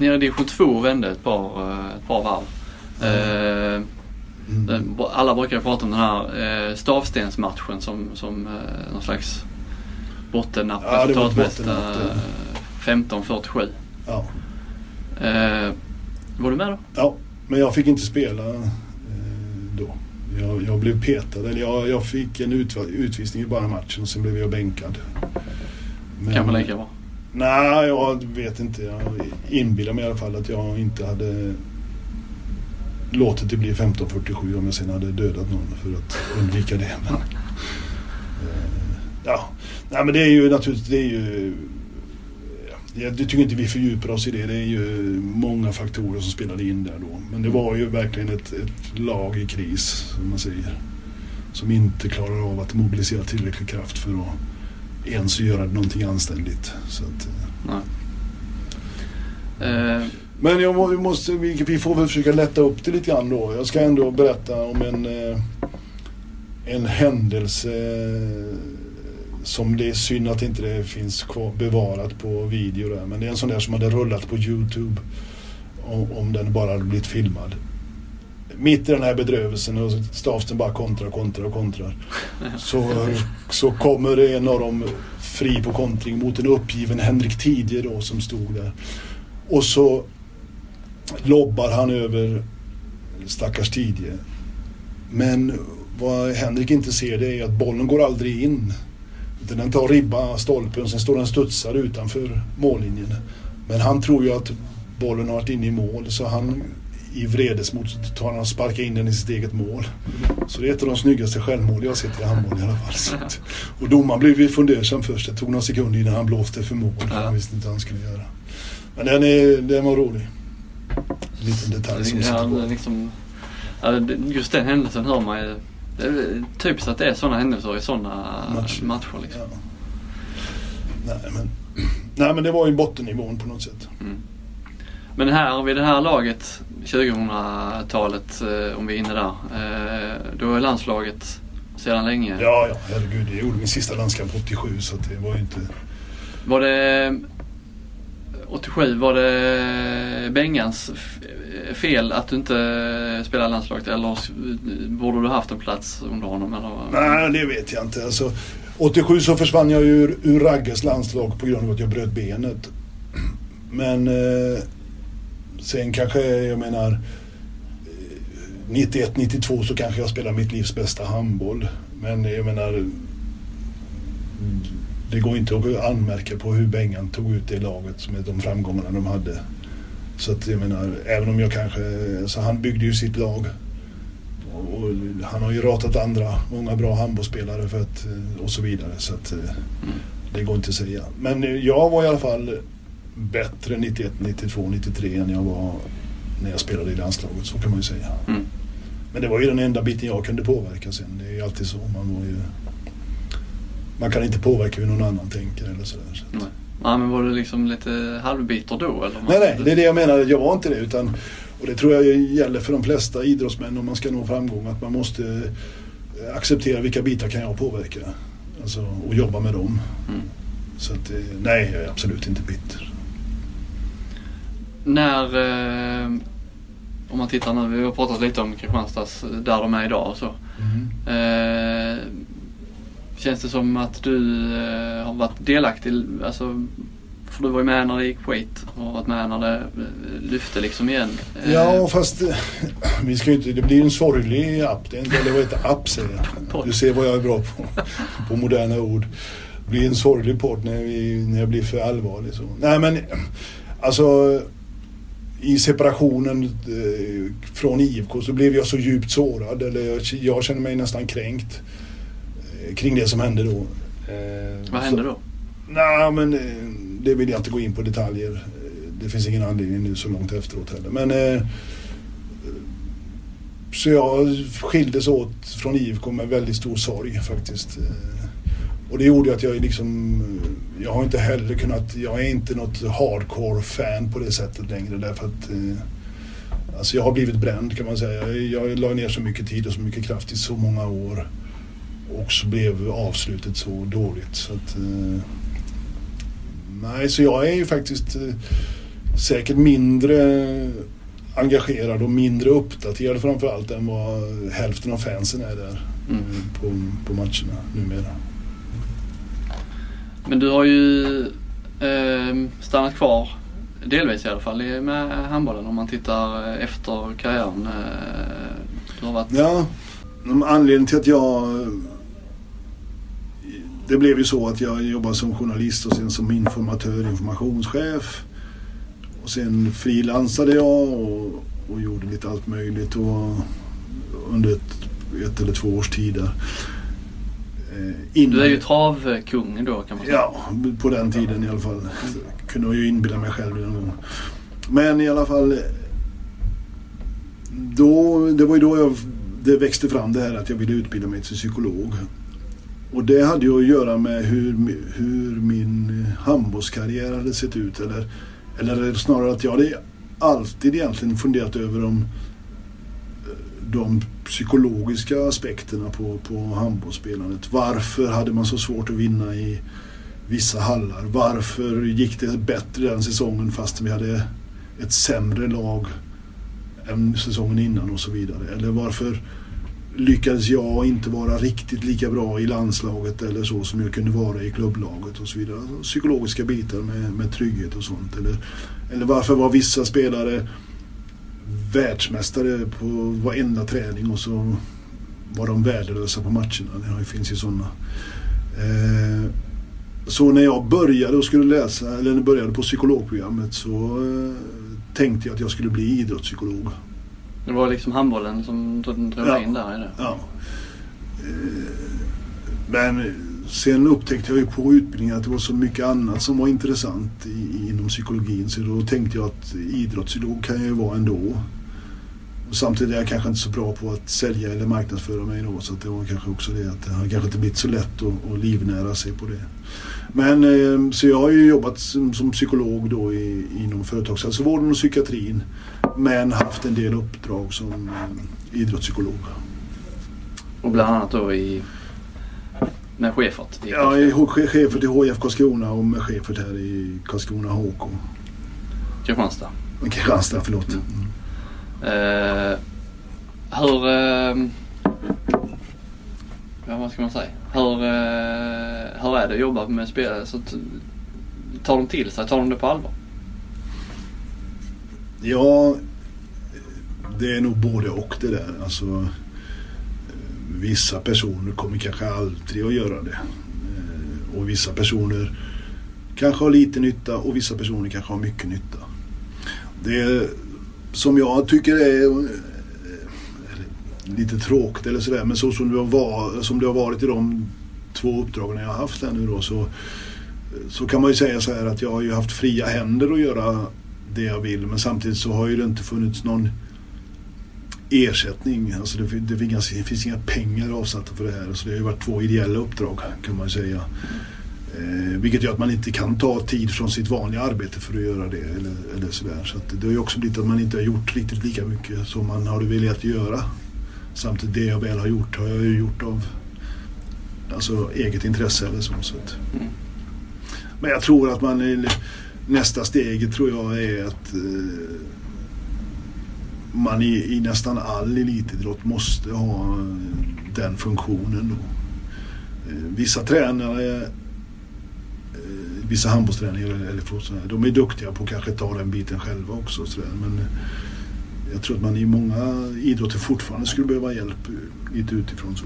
[SPEAKER 1] nere i division 2 och vände ett par, eh, ett par varv.
[SPEAKER 2] Mm.
[SPEAKER 1] Den- Alla brukar prata om den här stavstensmatchen som, som någon slags bottennapp
[SPEAKER 2] Ja,
[SPEAKER 1] resultatmässigt.
[SPEAKER 2] bottennapp,
[SPEAKER 1] Eh, 15-47.
[SPEAKER 2] Ja.
[SPEAKER 1] Var du med då?
[SPEAKER 2] ja, men jag fick inte spela då. Jag, jag blev petad, eller jag, jag fick en utvisning i bara matchen och sen blev jag bänkad. Men-
[SPEAKER 1] Kanske lika bra.
[SPEAKER 2] Nej, jag vet inte. Jag inbillar mig i alla fall att jag inte hade låtit det bli 15.47 om jag sen hade dödat någon för att undvika det. Men, eh, ja, nej men det är ju naturligtvis, det är ju jag tycker inte vi fördjupar oss i det. Det är ju många faktorer som spelade in där då. Men det var ju verkligen ett, ett lag i kris, som man säger. Som inte klarar av att mobilisera tillräcklig kraft för att ens göra någonting anständigt. Så att.
[SPEAKER 1] Nej. Eh,
[SPEAKER 2] Men jag vi måste, vi, vi får väl försöka lätta upp det lite grann då. Jag ska ändå berätta om en, eh, en händelse som det är synd att inte det finns kvar, bevarat på video där. Men det är en sån där som hade rullat på Youtube. Om, om den bara hade blivit filmad. Mitt i den här bedrövelsen och Staften bara kontrar, kontrar och kontrar. Så, så kommer en av dem fri på kontring mot en uppgiven Henrik Tidje då som stod där. Och så lobbar han över stackars Tidje. Men vad Henrik inte ser det är att bollen går aldrig in. Utan den tar ribba stolpen och sen står den studsar utanför mållinjen. Men han tror ju att bollen har varit inne i mål så han i vredesmod tar han och sparkar in den i sitt eget mål. Så det är ett av de snyggaste självmål jag har sett i handboll i alla fall. Så Och domaren blev ju fundersam först. Det tog några sekunder innan han blåste för mål. För han visste inte vad han skulle göra. Men den, är, den var rolig. En liten detalj som
[SPEAKER 1] ja, liksom, just den händelsen hör man ju. Det är typiskt att det är sådana händelser i sådana
[SPEAKER 2] Matcher.
[SPEAKER 1] matcher. liksom.
[SPEAKER 2] Ja. Nej, men, [CLEARS THROAT] nej men det var ju bottennivån på något sätt.
[SPEAKER 1] Men här vid det här laget, 2000-talet eh, om vi är inne där. Eh, då är landslaget sedan länge.
[SPEAKER 2] Ja, ja, herregud. Jag gjorde min sista landskamp 87 så det var ju inte...
[SPEAKER 1] Var det 87, var det Bengans fel att du inte spelade landslaget eller borde du haft en plats under honom? Eller?
[SPEAKER 2] Nej, det vet jag inte. Alltså, 87 så försvann jag ur, ur Ragges landslag på grund av att jag bröt benet. Men eh, sen kanske, jag menar, eh, 91-92 så kanske jag spelar mitt livs bästa handboll. Men jag menar, det går inte att anmärka på hur Bengan tog ut det laget med de framgångarna de hade. Så att jag menar, även om jag kanske, så han byggde ju sitt lag. Och, och han har ju ratat andra, många bra handbollsspelare för att, eh, och så vidare. Så att, eh, det går inte att säga. Men jag var i alla fall bättre 91, 92, 93 än jag var när jag spelade i landslaget. Så kan man ju säga.
[SPEAKER 1] Mm.
[SPEAKER 2] Men det var ju den enda biten jag kunde påverka sen. Det är ju alltid så. Man, var ju, man kan inte påverka hur någon annan tänker eller sådär. Så.
[SPEAKER 1] Nej. Ja, men var du liksom lite halvbitter då? Eller?
[SPEAKER 2] Nej, nej, det är det jag menar. Jag var inte det. Utan, och det tror jag gäller för de flesta idrottsmän om man ska nå framgång. Att man måste eh, acceptera vilka bitar kan jag påverka. Alltså, och jobba med dem.
[SPEAKER 1] Mm.
[SPEAKER 2] Så att, eh, nej, jag är absolut inte bitter.
[SPEAKER 1] När, eh, om man tittar nu, vi har pratat lite om Kristianstads, där de är idag och så. Eh, känns det som att du eh, har varit delaktig, alltså, för du var ju med när det gick skit och varit med när det eh, lyfte liksom igen. Eh,
[SPEAKER 2] Ja, fast eh, vi ska ju inte, det blir ju en sorglig app. Det är inte, eller vad heter app säger jag. Du ser vad jag är bra på, på moderna ord. Det blir en sorglig podd när, vi, när jag blir för allvarlig. Så. Nej men, alltså i separationen eh, från IFK så blev jag så djupt sårad. Eller jag, jag känner mig nästan kränkt eh, kring det som hände då. Eh,
[SPEAKER 1] Vad hände då?
[SPEAKER 2] Nej, men det vill jag inte gå in på detaljer. Det finns ingen anledning nu så långt efteråt heller. Men så jag skildes åt från IFK med väldigt stor sorg faktiskt. Och det gjorde att jag liksom, jag har inte heller kunnat, jag är inte något hardcore fan på det sättet längre därför att eh, Alltså jag har blivit bränd kan man säga. Jag, jag la ner så mycket tid och så mycket kraft i så många år. Och så blev avslutet så dåligt så att eh, Nej, så jag är ju faktiskt eh, säkert mindre engagerad och mindre uppdaterad framförallt än vad hälften av fansen är där
[SPEAKER 1] Mm.
[SPEAKER 2] på, på matcherna numera.
[SPEAKER 1] Men du har ju eh, stannat kvar, delvis i alla fall, med handbollen om man tittar eh, efter karriären. Eh, du har varit...
[SPEAKER 2] Ja, anledningen till att jag... Det blev ju så att jag jobbade som journalist och sen som informatör, informationschef. Och sen frilansade jag och, och gjorde lite allt möjligt och under ett, ett eller två års tid där. Eh, innan-
[SPEAKER 1] Du är ju travkung då kan man säga.
[SPEAKER 2] Ja, på den tiden i alla fall. Kunde jag ju inbilla mig själv någon gång. Men i alla fall. Då, det var ju då jag, det växte fram det här att jag ville utbilda mig till psykolog. Och det hade ju att göra med hur, hur min handbollskarriär hade sett ut. Eller, eller snarare att jag hade alltid egentligen funderat över om de psykologiska aspekterna på, på handbollsspelandet. Varför hade man så svårt att vinna i vissa hallar? Varför gick det bättre den säsongen fast vi hade ett sämre lag än säsongen innan och så vidare? Eller varför lyckades jag inte vara riktigt lika bra i landslaget eller så som jag kunde vara i klubblaget och så vidare. Alltså psykologiska bitar med, med trygghet och sånt. Eller, eller varför var vissa spelare världsmästare på varenda träning och så var de värdelösa på matcherna. Det finns ju sådana. Eh, så när jag började och skulle läsa, eller när jag började på psykologprogrammet så eh, tänkte jag att jag skulle bli idrottspsykolog.
[SPEAKER 1] Det var liksom handbollen som drog
[SPEAKER 2] Ja.
[SPEAKER 1] in där.
[SPEAKER 2] Ja. Eh, Men sen upptäckte jag ju på utbildningen att det var så mycket annat som var intressant inom psykologin. Så då tänkte jag att idrottspsykolog kan jag ju vara ändå. Samtidigt är jag kanske inte så bra på att sälja eller marknadsföra mig då. Så det var kanske också det att det har kanske inte blivit så lätt att, att livnära sig på det. Men eh, så jag har ju jobbat som, som psykolog då i, inom företagshälsovården och psykiatrin. Men haft en del uppdrag som eh, idrottspsykolog.
[SPEAKER 1] Och bland annat då i med Schäfert. i
[SPEAKER 2] Ja, che- chefen till HIF Karlskrona och med chefen här i Karlskrona HK.
[SPEAKER 1] Kristianstad.
[SPEAKER 2] Kristianstad, förlåt. Mm.
[SPEAKER 1] Eh, hur... Eh, ja, vad ska man säga? Hur, eh, hur är det att jobba med spelare? Så tar de till sig? Tar de det på allvar?
[SPEAKER 2] Ja, det är nog både och det där. Alltså, eh, vissa personer kommer kanske aldrig att göra det. Eh, och vissa personer kanske har lite nytta och vissa personer kanske har mycket nytta. Det som jag tycker är eh, lite tråkigt eller sådär men så som det, har var, som det har varit i de två uppdragen jag har haft här nu då så, så kan man ju säga så här att jag har ju haft fria händer att göra det jag vill men samtidigt så har ju det inte funnits någon ersättning. Alltså det, det, finns, det finns inga pengar avsatta för det här. Så det har ju varit två ideella uppdrag kan man ju säga. Eh, vilket gör att man inte kan ta tid från sitt vanliga arbete för att göra det. Eller, eller sådär. Så det har ju också blivit att man inte har gjort riktigt lika mycket som man hade velat göra. Samtidigt det jag väl har gjort har jag ju gjort av alltså, eget intresse eller så. så att. Men jag tror att man i- nästa steg tror jag är att eh, man i, i nästan all elitidrott måste ha den funktionen. Då. Eh, Vissa tränare, vissa handbollstränare eller, fotbollstränare, de är duktiga på att kanske ta den biten själva också. Så. Men eh, jag tror att man i många idrotter fortfarande skulle behöva hjälp eh, lite utifrån. så.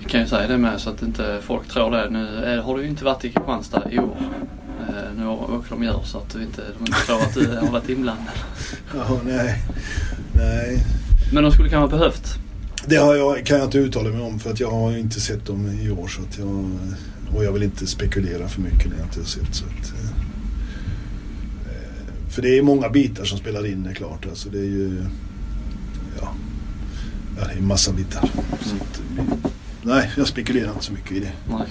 [SPEAKER 1] Vi kan ju säga det med så att inte folk tror det. Nu är, har du ju inte varit i Kristianstad i år. Eh, nu åker de gör så att du inte, de inte tror att du har varit inblandad.
[SPEAKER 2] Jaha, nej. nej.
[SPEAKER 1] Men de skulle kanske ha behövt.
[SPEAKER 2] Det har jag, kan jag inte uttala mig om för att jag har inte sett dem i år. Så att jag, och jag vill inte spekulera för mycket när jag inte har sett. Så att, eh, eh, för det är många bitar som spelar in, det är klart. Alltså det är ju... Ja, ja det är en massa bitar. Att, nej, jag spekulerar inte så mycket i det.
[SPEAKER 1] Nej.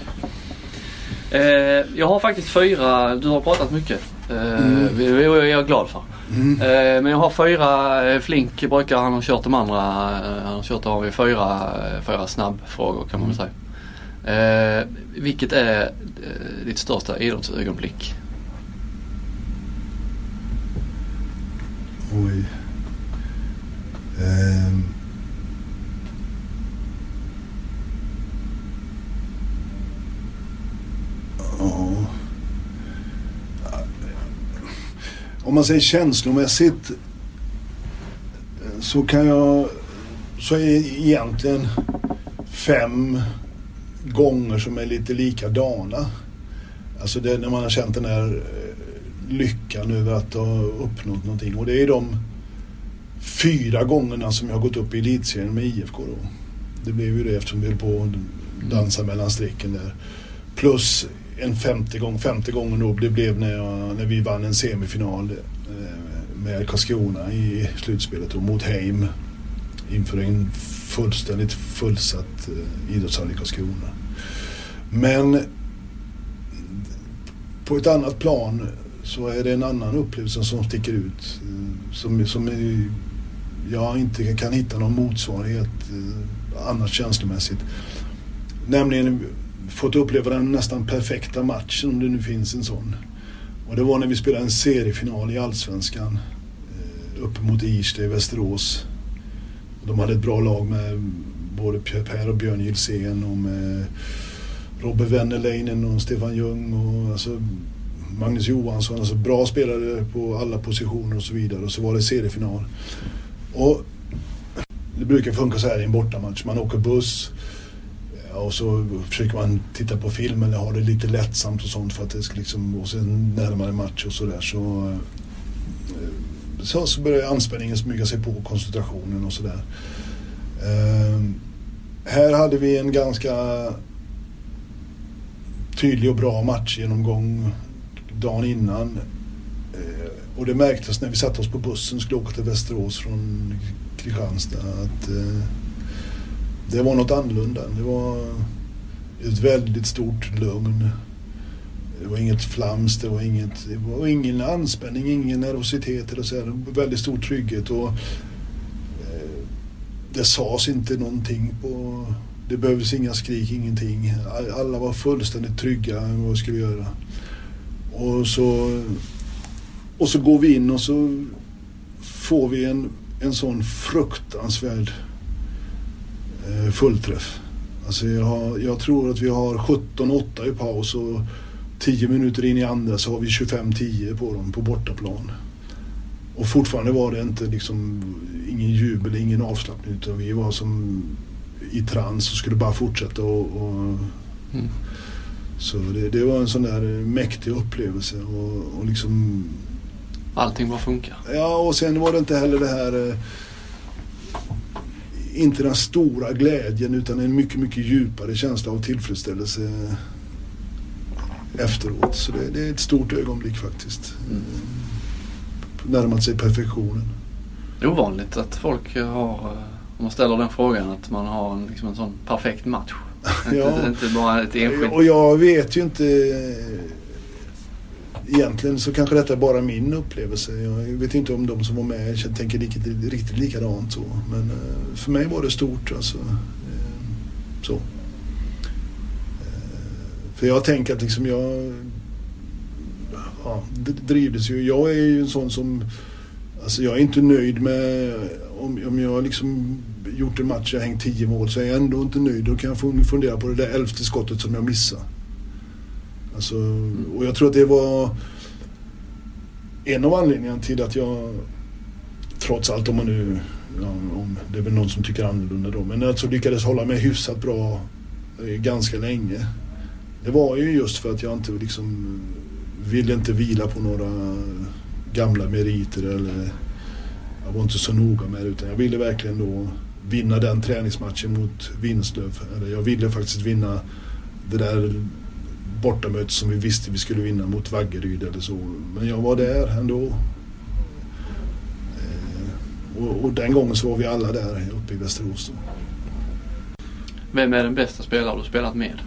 [SPEAKER 1] Eh, jag har faktiskt fyra, du har pratat mycket. Eh,
[SPEAKER 2] Mm.
[SPEAKER 1] det är jag glad för.
[SPEAKER 2] Mm.
[SPEAKER 1] Eh, men jag har fyra, eh, Flink brukar han ha kört de andra, han har kört, vi fyra, fyra snabbfrågor kan man väl säga. Eh, vilket är eh, ditt största idrottsögonblick?
[SPEAKER 2] Oj. Eh. Om man säger känslomässigt så kan jag... Så är egentligen fem gånger som är lite likadana. Alltså det, när man har känt den här eh, lyckan över att ha uppnått någonting. Och det är de fyra gångerna som jag har gått upp i elitserien med IFK då. Det blev ju det eftersom vi höll på att dansa mellan strecken där. Plus en femte gång, femte gången då det blev när, jag, när vi vann en semifinal eh, med Karlskrona i slutspelet då, mot Heim inför en fullständigt fullsatt eh, idrottshall i Karlskrona. Men på ett annat plan så är det en annan upplevelse som sticker ut. Eh, som, som jag inte kan hitta någon motsvarighet eh, annars känslomässigt. Nämligen fått uppleva den nästan perfekta matchen om det nu finns en sån. Och det var när vi spelade en seriefinal i Allsvenskan uppe mot Irsta i Västerås. De hade ett bra lag med både Per och Björn Gilsén och med Robert Wennerleinen och Stefan Ljung och alltså Magnus Johansson. Alltså bra spelare på alla positioner och så vidare. Och så var det seriefinal. Och det brukar funka så här i en bortamatch. Man åker buss och så försöker man titta på film eller ha det lite lättsamt och sånt för att det ska liksom, och sen närmare match och sådär så, så, så börjar anspänningen smyga sig på koncentrationen och sådär. Eh, här hade vi en ganska tydlig och bra matchgenomgång dagen innan. Eh, och det märktes när vi satte oss på bussen och skulle åka till Västerås från Kristianstad att eh, det var något annorlunda. Det var ett väldigt stort lugn. Det var inget flams, det var, inget, det var ingen anspänning, ingen nervositet eller så. Här. Väldigt stor trygghet och eh, det sades inte någonting på... Det behövdes inga skrik, ingenting. Alla var fullständigt trygga med vad vi skulle göra. Och så, och så går vi in och så får vi en, en sån fruktansvärd eh, fullträff. Alltså jag, har, jag tror att vi har 17-8 i paus och 10 minuter in i andra så har vi 25-10 på dem på bortaplan. Och fortfarande var det inte liksom ingen jubel, ingen avslappning utan vi var som i trans och skulle bara fortsätta och, och
[SPEAKER 1] Mm.
[SPEAKER 2] Så det, det var en sån där mäktig upplevelse och, och liksom
[SPEAKER 1] Allting bara funkar.
[SPEAKER 2] Ja, och sen var det inte heller det här... Eh, inte den stora glädjen utan en mycket, mycket djupare känsla av tillfredsställelse efteråt. Så det, det är ett stort ögonblick faktiskt.
[SPEAKER 1] Mm.
[SPEAKER 2] Närmat sig perfektionen.
[SPEAKER 1] Det är ovanligt att folk har, om man ställer den frågan, att man har en, liksom en sån perfekt match. [LAUGHS] Inte,
[SPEAKER 2] Ja.
[SPEAKER 1] inte bara ett enskilt.
[SPEAKER 2] Och jag vet ju inte... Egentligen så kanske detta är bara min upplevelse. Jag vet inte om de som var med tänker riktigt, riktigt likadant så. Men eh, för mig var det stort alltså. Eh, Så. För jag tänker att liksom jag ja, drivdes ju. Jag är ju en sån som Alltså jag är inte nöjd med om, om jag liksom gjort en match och jag hängt tio mål så är jag ändå inte nöjd. Då kan jag fundera på det där elfte skottet som jag missade. Alltså, och jag tror att det var en av anledningarna till att jag trots allt om man nu, ja, om, det är väl någon som tycker annorlunda då, men alltså lyckades hålla mig hyfsat bra eh, ganska länge. Det var ju just för att jag inte liksom ville inte vila på några gamla meriter eller jag var inte så noga med det utan jag ville verkligen då vinna den träningsmatchen mot Vinslöv. Eller jag ville faktiskt vinna det där bortamötet som vi visste vi skulle vinna mot Vaggeryd eller så. Men jag var där ändå. Eh, och, och den gången så var vi alla där uppe i Västerås. Då.
[SPEAKER 1] Vem är den bästa spelare du spelat med?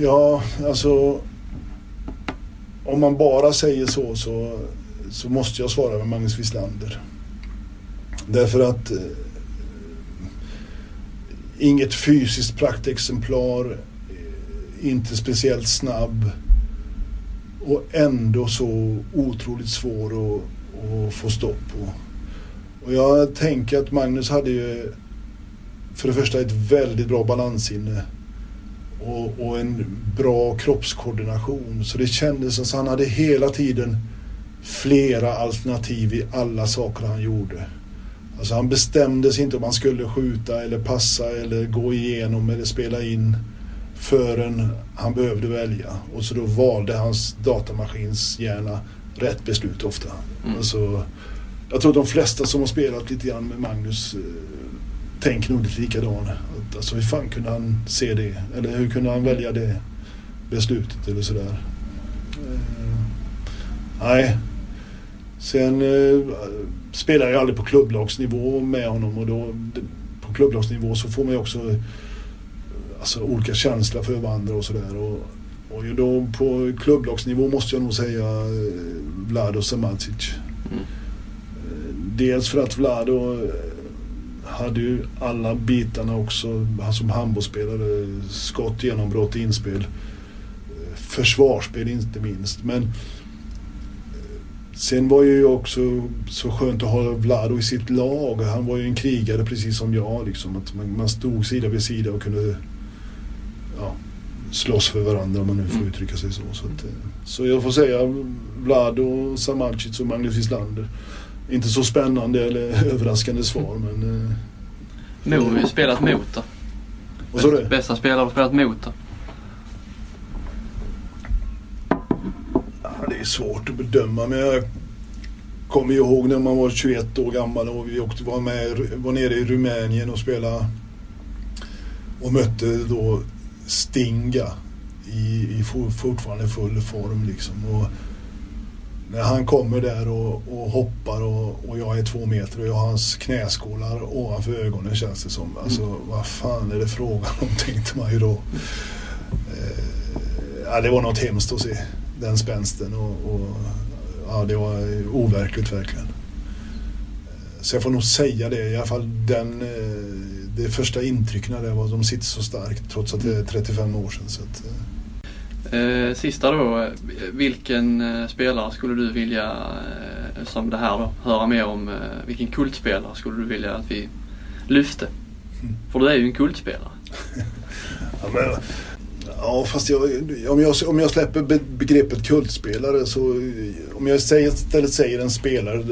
[SPEAKER 2] Ja, alltså om man bara säger så så, så måste jag svara med Magnus Wislander. Därför att eh, inget fysiskt praktexemplar, eh, inte speciellt snabb. och ändå så otroligt svår att, att få stopp på. Och jag tänker att Magnus hade ju för det första ett väldigt bra balanssinne och, och en bra kroppskoordination. Så det kändes som att han hade hela tiden flera alternativ i alla saker han gjorde. Alltså han bestämde sig inte om han skulle skjuta eller passa eller gå igenom eller spela in förrän han behövde välja. Och så då valde hans datamaskins hjärna rätt beslut ofta. Mm. Alltså, jag tror de flesta som har spelat lite grann med Magnus eh, tänker nog lite likadant. Alltså hur fan kunde han se det? Eller hur kunde han välja det beslutet eller sådär. Eh, nej. Sen eh, spelade jag aldrig på klubblagsnivå med honom och då på klubblagsnivå så får man ju också alltså, olika känslor för varandra och sådär. Och, och då på klubblagsnivå måste jag nog säga eh, Vlado Samacic. Mm. Eh, dels för att Vlado eh, hade ju alla bitarna också som handbollsspelare. Skott, genombrott, inspel. Försvarsspel inte minst. Men Sen var ju också så skönt att ha Vlado i sitt lag. Han var ju en krigare precis som jag. Liksom. Att man, man stod sida vid sida och kunde ja, slåss för varandra om man nu får mm. uttrycka sig så. Så, att, eh, så jag får säga Vlado, Samarcic och Magnus Wislander. Inte så spännande eller [LAUGHS] överraskande svar men...
[SPEAKER 1] Mo har ju spelat mot då.
[SPEAKER 2] Vad sa du?
[SPEAKER 1] Bästa spelare har spelat mot då.
[SPEAKER 2] det är svårt att bedöma men jag kommer ihåg när man var 21 år gammal och vi åkte, var, med, var nere i Rumänien och spelade och mötte då Stinga i, i fortfarande full form liksom. Och när han kommer där och, och hoppar och, och, jag är två meter och jag har hans knäskålar ovanför ögonen känns det som. Alltså mm. vad fan är det frågan om [LAUGHS] tänkte man ju då. Eh, ja, det var något hemskt att se den spänsten och, och ja, det var overkligt verkligen. Så jag får nog säga det, i alla fall den, eh, det första intrycken där var de sitter så starkt trots att det är 35 år sedan. Så att,
[SPEAKER 1] eh. eh sista då, vilken eh, spelare skulle du vilja, som det här då, höra mer om, vilken kultspelare skulle du vilja att vi lyfte? Mm. För du är ju en kultspelare. [LAUGHS]
[SPEAKER 2] ja, men, Ja, fast jag, om, jag, om jag släpper begreppet kultspelare så om jag istället säger en spelare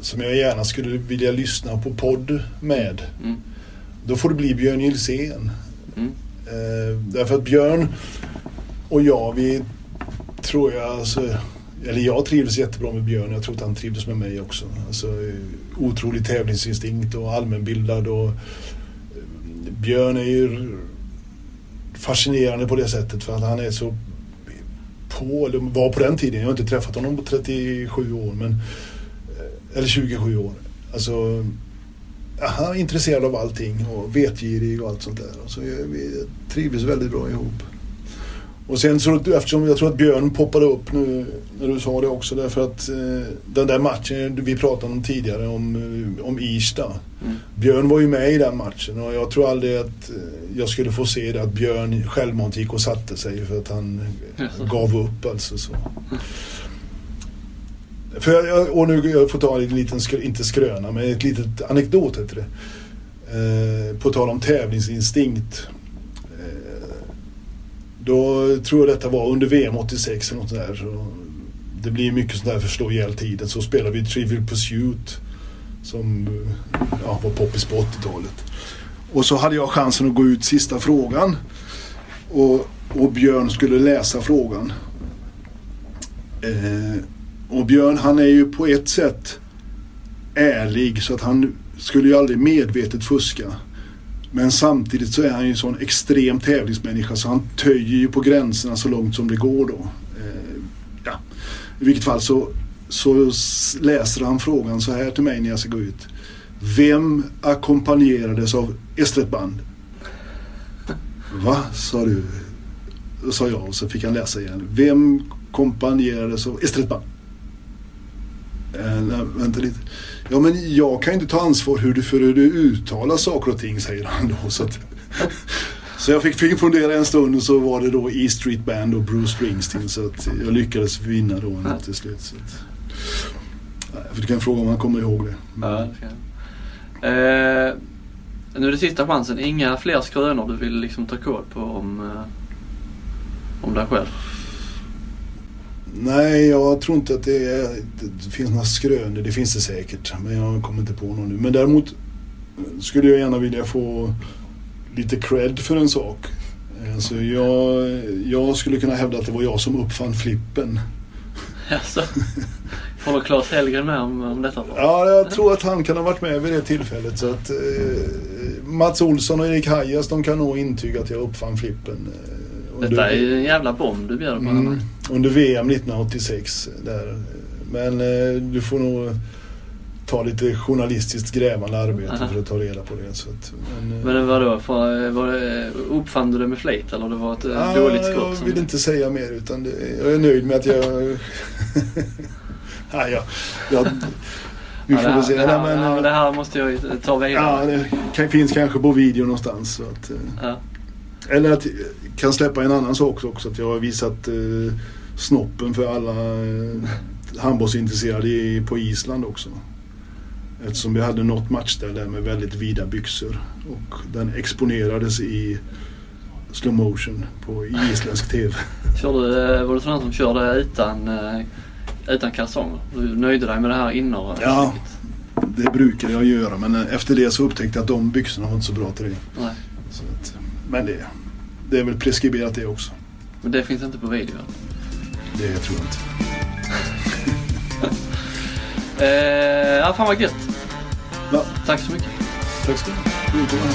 [SPEAKER 2] som jag gärna skulle vilja lyssna på podd med. Mm. Då får det bli Björn Gilsén. Mm. Eh, därför att Björn och jag, vi tror jag, alltså, eller jag trivdes jättebra med Björn. Jag tror att han trivdes med mig också. Alltså, otrolig tävlingsinstinkt och allmänbildad. Och, eh, Björn är ju fascinerande på det sättet för att han är så på, eller var på den tiden, jag har inte träffat honom på 37 år, men, eh, eller 27 år. Alltså, han är intresserad av allting och vetgirig och allt sånt där. Så vi trivdes väldigt bra ihop. Och sen så eftersom jag tror att Björn poppade upp nu när du sa det också därför att eh, den där matchen vi pratade om tidigare om, eh, om Irsta. Mm. Björn var ju med i den matchen och jag tror aldrig att eh, jag skulle få se det att Björn självmant gick och satte sig för att han gav upp alltså. Så. För jag, och nu jag får ta en liten, inte skröna, men ett litet anekdot heter det. Eh, på tal om tävlingsinstinkt. Då tror jag detta var under VM 86 eller något där. Så det blir mycket sånt där för att slå ihjäl tiden. Så spelade vi Trivial Pursuit som ja, var poppis på 80-talet. Och så hade jag chansen att gå ut sista frågan. Och, och Björn skulle läsa frågan. Eh, och Björn han är ju på ett sätt ärlig så att han skulle ju aldrig medvetet fuska. Men samtidigt så är han ju en sån extrem tävlingsmänniska så han töjer ju på gränserna så långt som det går då. Eh, ja. I vilket fall så, så läser han frågan så här till mig när jag ska gå ut. Vem ackompanjerades av Estretband? Va, sa du? Sa jag och så fick han läsa igen. Vem ackompanjerades av Estretband? Äh, vänta lite. Ja men jag kan ju inte ta ansvar hur du, för hur du uttalar saker och ting säger han då. Så, att, Så jag fick, fick fundera en stund och så var det då E Street Band och Bruce Springsteen. Så att jag lyckades vinna då ja. till slut. Så att, för du kan fråga om han kommer ihåg det.
[SPEAKER 1] Ja, det. Eh, nu är det sista chansen. Inga fler skrönor du vill liksom ta kål på om, eh, om dig själv?
[SPEAKER 2] Nej, jag tror inte att det, är, det finns några skrönor. Det finns det säkert. Men jag kommer inte på någon nu. Men däremot skulle jag gärna vilja få lite cred för en sak. Alltså jag, jag skulle kunna hävda att det var jag som uppfann flippen. [LAUGHS]
[SPEAKER 1] Alltså, håller Claes Hellgren med om, om detta?
[SPEAKER 2] Ja, jag tror att han kan ha varit med vid det tillfället. Så att, eh, Mats Olsson och Erik Hajas de kan nog intyga att jag uppfann flippen. Eh, under,
[SPEAKER 1] Detta är ju en jävla bomb du bjuder på.
[SPEAKER 2] Mm. Under VM 1986. Där. Men eh, du får nog ta lite journalistiskt grävande arbete
[SPEAKER 1] Aha.
[SPEAKER 2] för att ta reda på det. Så att, men, eh,
[SPEAKER 1] Men vadå, för, var det, uppfann du det med flit eller det var ett eh,
[SPEAKER 2] Ja,
[SPEAKER 1] dåligt skott?
[SPEAKER 2] Jag
[SPEAKER 1] som-
[SPEAKER 2] vill inte säga mer utan det, jag är nöjd med att jag... [LAUGHS] ja, ja, jag vi
[SPEAKER 1] Ja,
[SPEAKER 2] får
[SPEAKER 1] det,
[SPEAKER 2] väl se.
[SPEAKER 1] det, här,
[SPEAKER 2] Nej, men,
[SPEAKER 1] ja, det här måste jag ta vidare.
[SPEAKER 2] ja, det finns kanske på video någonstans. Så att, eh,
[SPEAKER 1] Ja.
[SPEAKER 2] eller att jag kan släppa en annan sak också. Att jag har visat eh, snoppen för alla eh, handbollsintresserade på Island också. Eftersom vi hade något matchställe med väldigt vida byxor. Och den exponerades i slow motion på isländsk TV.
[SPEAKER 1] Körde, eh, var du sån som körde utan, eh, utan kalsonger? Du nöjde dig med det här inner?
[SPEAKER 2] Ja. Det brukade jag göra men efter det så upptäckte jag att de byxorna var inte så bra till det.
[SPEAKER 1] Nej,
[SPEAKER 2] att, men det, det är väl preskriberat det också.
[SPEAKER 1] men det finns inte på video.
[SPEAKER 2] Det tror jag inte. [LAUGHS]
[SPEAKER 1] Eh, ja, fan vad gött.
[SPEAKER 2] Ja,
[SPEAKER 1] Tack så mycket.
[SPEAKER 2] tack ska du ha.